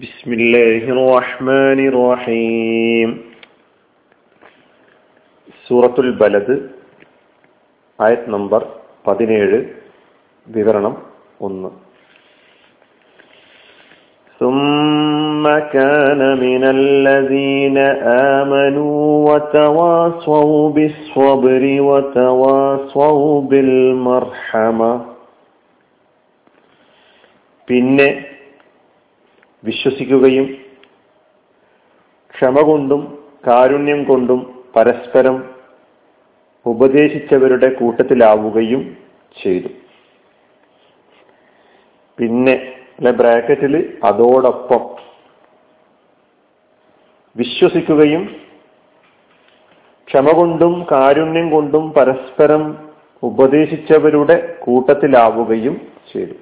بسم الله الرحمن الرحيم സൂറത്തുൽ ബലദ് ആയത് നമ്പർ പതിനേഴ് വിവരണം ഒന്ന് ثم كان من الذين آمنوا وتواصوا بالصبر وتواصوا بالمرحمة പിന്നെ വിശ്വസിക്കുകയും ക്ഷമ കൊണ്ടും കാരുണ്യം കൊണ്ടും പരസ്പരം ഉപദേശിച്ചവരുടെ കൂട്ടത്തിലാവുകയും ചെയ്തു. പിന്നെ അല്ലെ ബ്രാക്കറ്റിൽ അതോടൊപ്പം വിശ്വസിക്കുകയും ക്ഷമ കൊണ്ടും കാരുണ്യം കൊണ്ടും പരസ്പരം ഉപദേശിച്ചവരുടെ കൂട്ടത്തിലാവുകയും ചെയ്തു.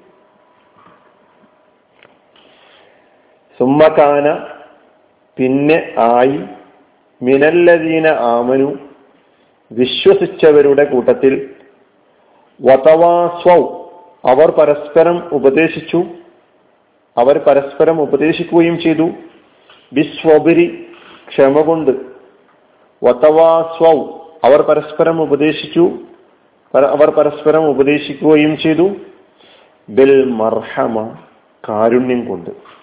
സുമ്മകാന പിന്നെ ആയി മിനല്ലദീന ആമനു വിശ്വസിച്ചവരുടെ കൂട്ടത്തിൽ വതവാസ്വ. അവർ പരസ്പരം ഉപദേശിച്ചു. അവർ പരസ്പരം ഉപദേശിക്കുകയും ചെയ്തു. ബിസ്വബരി ക്ഷമ കൊണ്ട് വതവാസ്വൗ. അവർ പരസ്പരം ഉപദേശിച്ചു. അവർ പരസ്പരം ഉപദേശിക്കുകയും ചെയ്തു. ബിൽ മർഹമ കാരുണ്യം കൊണ്ട്.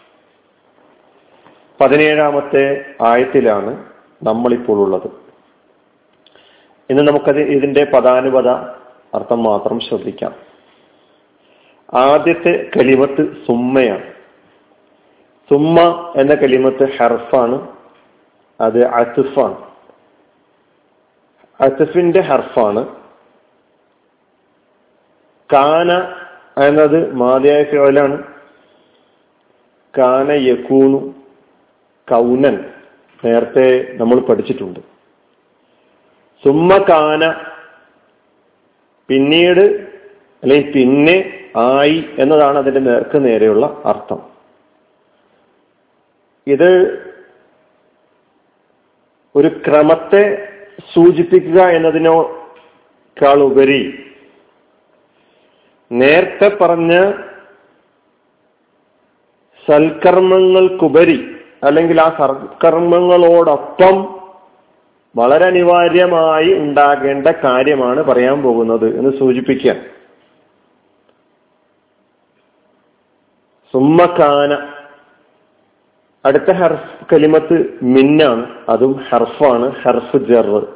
പതിനേഴാമത്തെ ആയത്തിലാണ് നമ്മളിപ്പോൾ ഉള്ളത്. ഇന്ന് നമുക്കത് ഇതിന്റെ പദാനുപത അർത്ഥം മാത്രം ശ്രദ്ധിക്കാം. ആദ്യത്തെ കലിമത്ത് സുമ്മയാണ്. സുമ്മ എന്ന കലിമത്ത് ഹർഫാണ്. അത് അസുഫാണ് അസുഫിന്റെ ഹർഫാണ്. കാന എന്നത് മാതിയായ ഫിയോലാണ് കാന യക്കൂണു കൗനൻ നേരത്തെ നമ്മൾ പഠിച്ചിട്ടുണ്ട്. സുമ്മ കാന പിന്നീട് അല്ലെങ്കിൽ പിന്നെ ആയി എന്നതാണ് അതിന്റെ നേർക്ക് നേരെയുള്ള അർത്ഥം. ഇത് ഒരു ക്രമത്തെ സൂചിപ്പിക്കുക എന്നതിനേക്കാൾ ഉപരി നേരത്തെ പറഞ്ഞ സൽക്കർമ്മങ്ങൾക്കുപരി അല്ലെങ്കിൽ ആ സർക്കർമ്മങ്ങളോടൊപ്പം വളരെ അനിവാര്യമായി ഉണ്ടാകേണ്ട കാര്യമാണ് പറയാൻ പോകുന്നത് എന്ന് സൂചിപ്പിക്കുക. സുമ്മക്കാന അടുത്ത ഹർഫ് കലിമത്ത് മിന്നാണ്. അതും ഹർഫാണ്. ഹർഫ് ജർ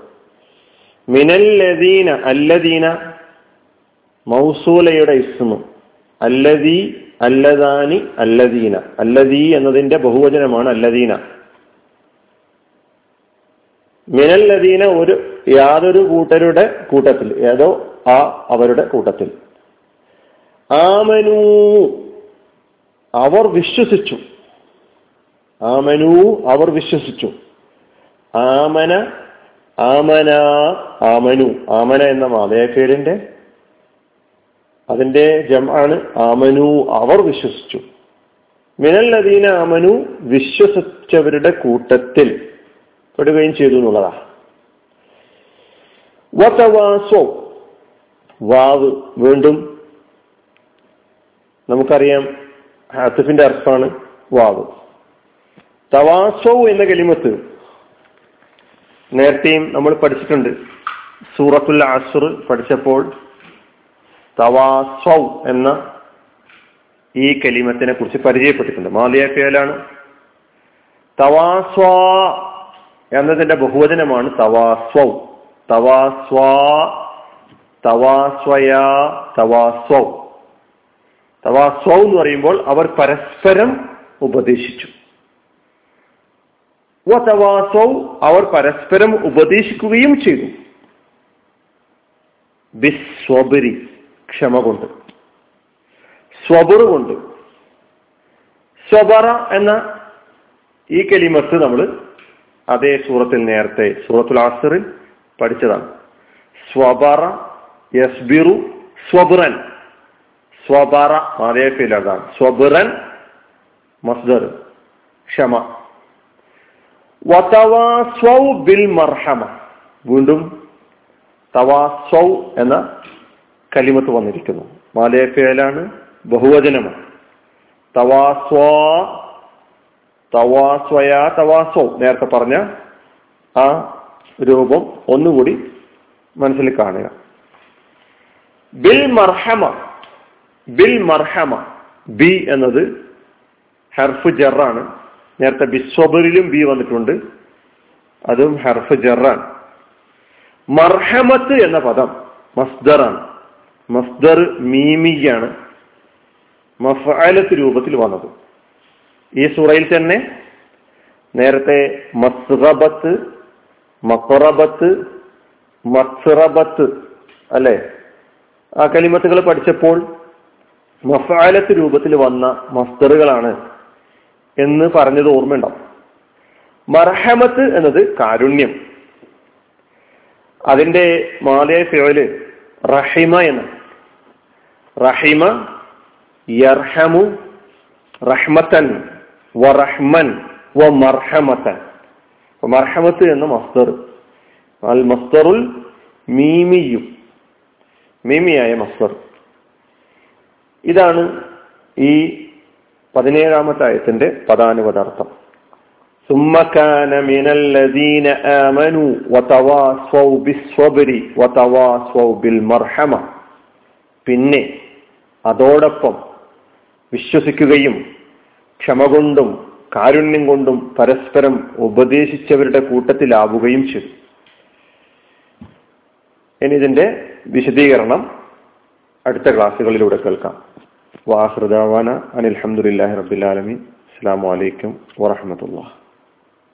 മിനല്ലദീന അല്ലദീന മൗസൂലയുടെ ഇസ്മു. അല്ലദീ അല്ലദാനി അല്ലദീന. അല്ലദീ എന്നതിന്റെ ബഹുവചനമാണ് അല്ലദീന. മിനല്ലദീന ഒരു യാതൊരു കൂട്ടരുടെ കൂട്ടത്തിൽ ഏതോ ആ അവരുടെ കൂട്ടത്തിൽ. ആമനൂ. അവർ വിശ്വസിച്ചു. ആമനു അവർ വിശ്വസിച്ചു. ആമന ആമന ആമനു. ആമന എന്ന മാതയക്കേടിന്റെ അതിന്റെ ജം ആണ് ആമനു അവർ വിശ്വസിച്ചു. മിനല്ലദീന ആമനു വിശ്വസിച്ചവരുടെ കൂട്ടത്തിൽ പെടുകയും ചെയ്തു എന്നുള്ളതാ വതവാസോ വാവ് വീണ്ടും നമുക്കറിയാം ഹാസിഫിന്റെ അർത്ഥമാണ് വാവ്. തവാസോ എന്ന കലിമത്ത് നേരത്തെയും നമ്മൾ പഠിച്ചിട്ടുണ്ട്. സൂറത്തുൽ ആസുർ പഠിച്ചപ്പോൾ തവാസൗ എന്ന ഈ കലിമത്തിനെ കുറിച്ച് പരിചയപ്പെട്ടിട്ടുണ്ട്. മാലിയ ഫിയലാണ്. തവാസ്വാ എന്നതിന്റെ ബഹുവചനമാണ് തവാസ്വ. തവാസ്വ തവാസ്വയാ തവാസ്വ. തവാസ്വൗ എന്ന് പറയുമ്പോൾ അവർ പരസ്പരം ഉപദേശിച്ചു. തവാസൗ അവർ പരസ്പരം ഉപദേശിക്കുകയും ചെയ്തു. ബിസ്വബരി. ക്ഷമ കൊണ്ട് സ്വബർ കൊണ്ട്. സ്വബറ എന്ന ഈ കലിമത്ത് നമ്മൾ അതേ സൂറത്തിൽ നേരത്തെ സൂറത്തുൽ ആസറിൽ പഠിച്ചതാണ്. സ്വബറ യസ്ബിറു സ്വബുറൻ. സ്വബറ അതേ ഫീലാണ് സ്വബുറൻ മസ്ദർ ക്ഷമ. ബിൽ മർഹമ. വീണ്ടും തവാസ്വൗ എന്ന കലിമത്ത് വന്നിരിക്കുന്നു. മാലയ ഫേലാണ് ബഹുവചനമാണ് തവാസ്വാ തവാസ്വയാ തവാസോ നേരത്തെ പറഞ്ഞ ആ രൂപം ഒന്നുകൂടി മനസ്സിൽ കാണുക. ബിൽ മർഹമ ബിൽ മർഹമ ബി എന്നത് ഹെർഫ് ജറാണ്. നേരത്തെ ബിസ്വബറിലും ബി വന്നിട്ടുണ്ട്. അതും ഹെർഫ് ജറാണ്. മർഹമത്ത് എന്ന പദം മസ്ദറാണ്. മസ്ദർ മീമിയാണ് മഫാലത്ത് രൂപത്തിൽ വന്നത്. ഈ സൂറയിൽ തന്നെ നേരത്തെ മസ്റബത്ത് മക്കറബത്ത് മസ്റബത്ത് അല്ലെ? ആ കലിമത്തുകൾ പഠിച്ചപ്പോൾ മഫാലത്ത് രൂപത്തിൽ വന്ന മസ്തറുകളാണ് എന്ന് പറഞ്ഞത് ഓർമ്മയുണ്ടാവും. മർഹമത്ത് എന്നത് കാരുണ്യം. അതിന്റെ മാലയ ഫിയോൽ റഹിമ എന്ന് റഹിമ യർഹമു റഹ്മത്തൻ റഹ്മൻ വ മർഹമത്തൻ മർഹമത്ത് എന്ന മസ്തർ അൽ മസ്തറുൽ മീമിയും. മീമിയായ മസ്തർ ഇതാണ് ഈ പതിനേഴാമത്തെ ആയത്തിന്റെ പദാനുപദാർത്ഥം. ثم كان من الذين آمنوا وتواصوا بالصبر وتواصوا بالمرحمة പിന്നെ അതോടൊപ്പം വിശ്വസിക്കുകയും ക്ഷമ കൊണ്ടും കാരുണ്യം കൊണ്ടും പരസ്പരം ഉപദേശിച്ചവരുടെ കൂട്ടത്തിലാവുകയും ചെയ്തു ഇനി ഇതിന്റെ വിശദീകരണം അടുത്ത ക്ലാസ്സുകളിലൂടെ കേൾക്കാം വാഹൃദാവാന അനിൽഹമുല്ലാഹി റബിലാലമി അസ്സാം വലൈക്കും വാഹമത്തുള്ള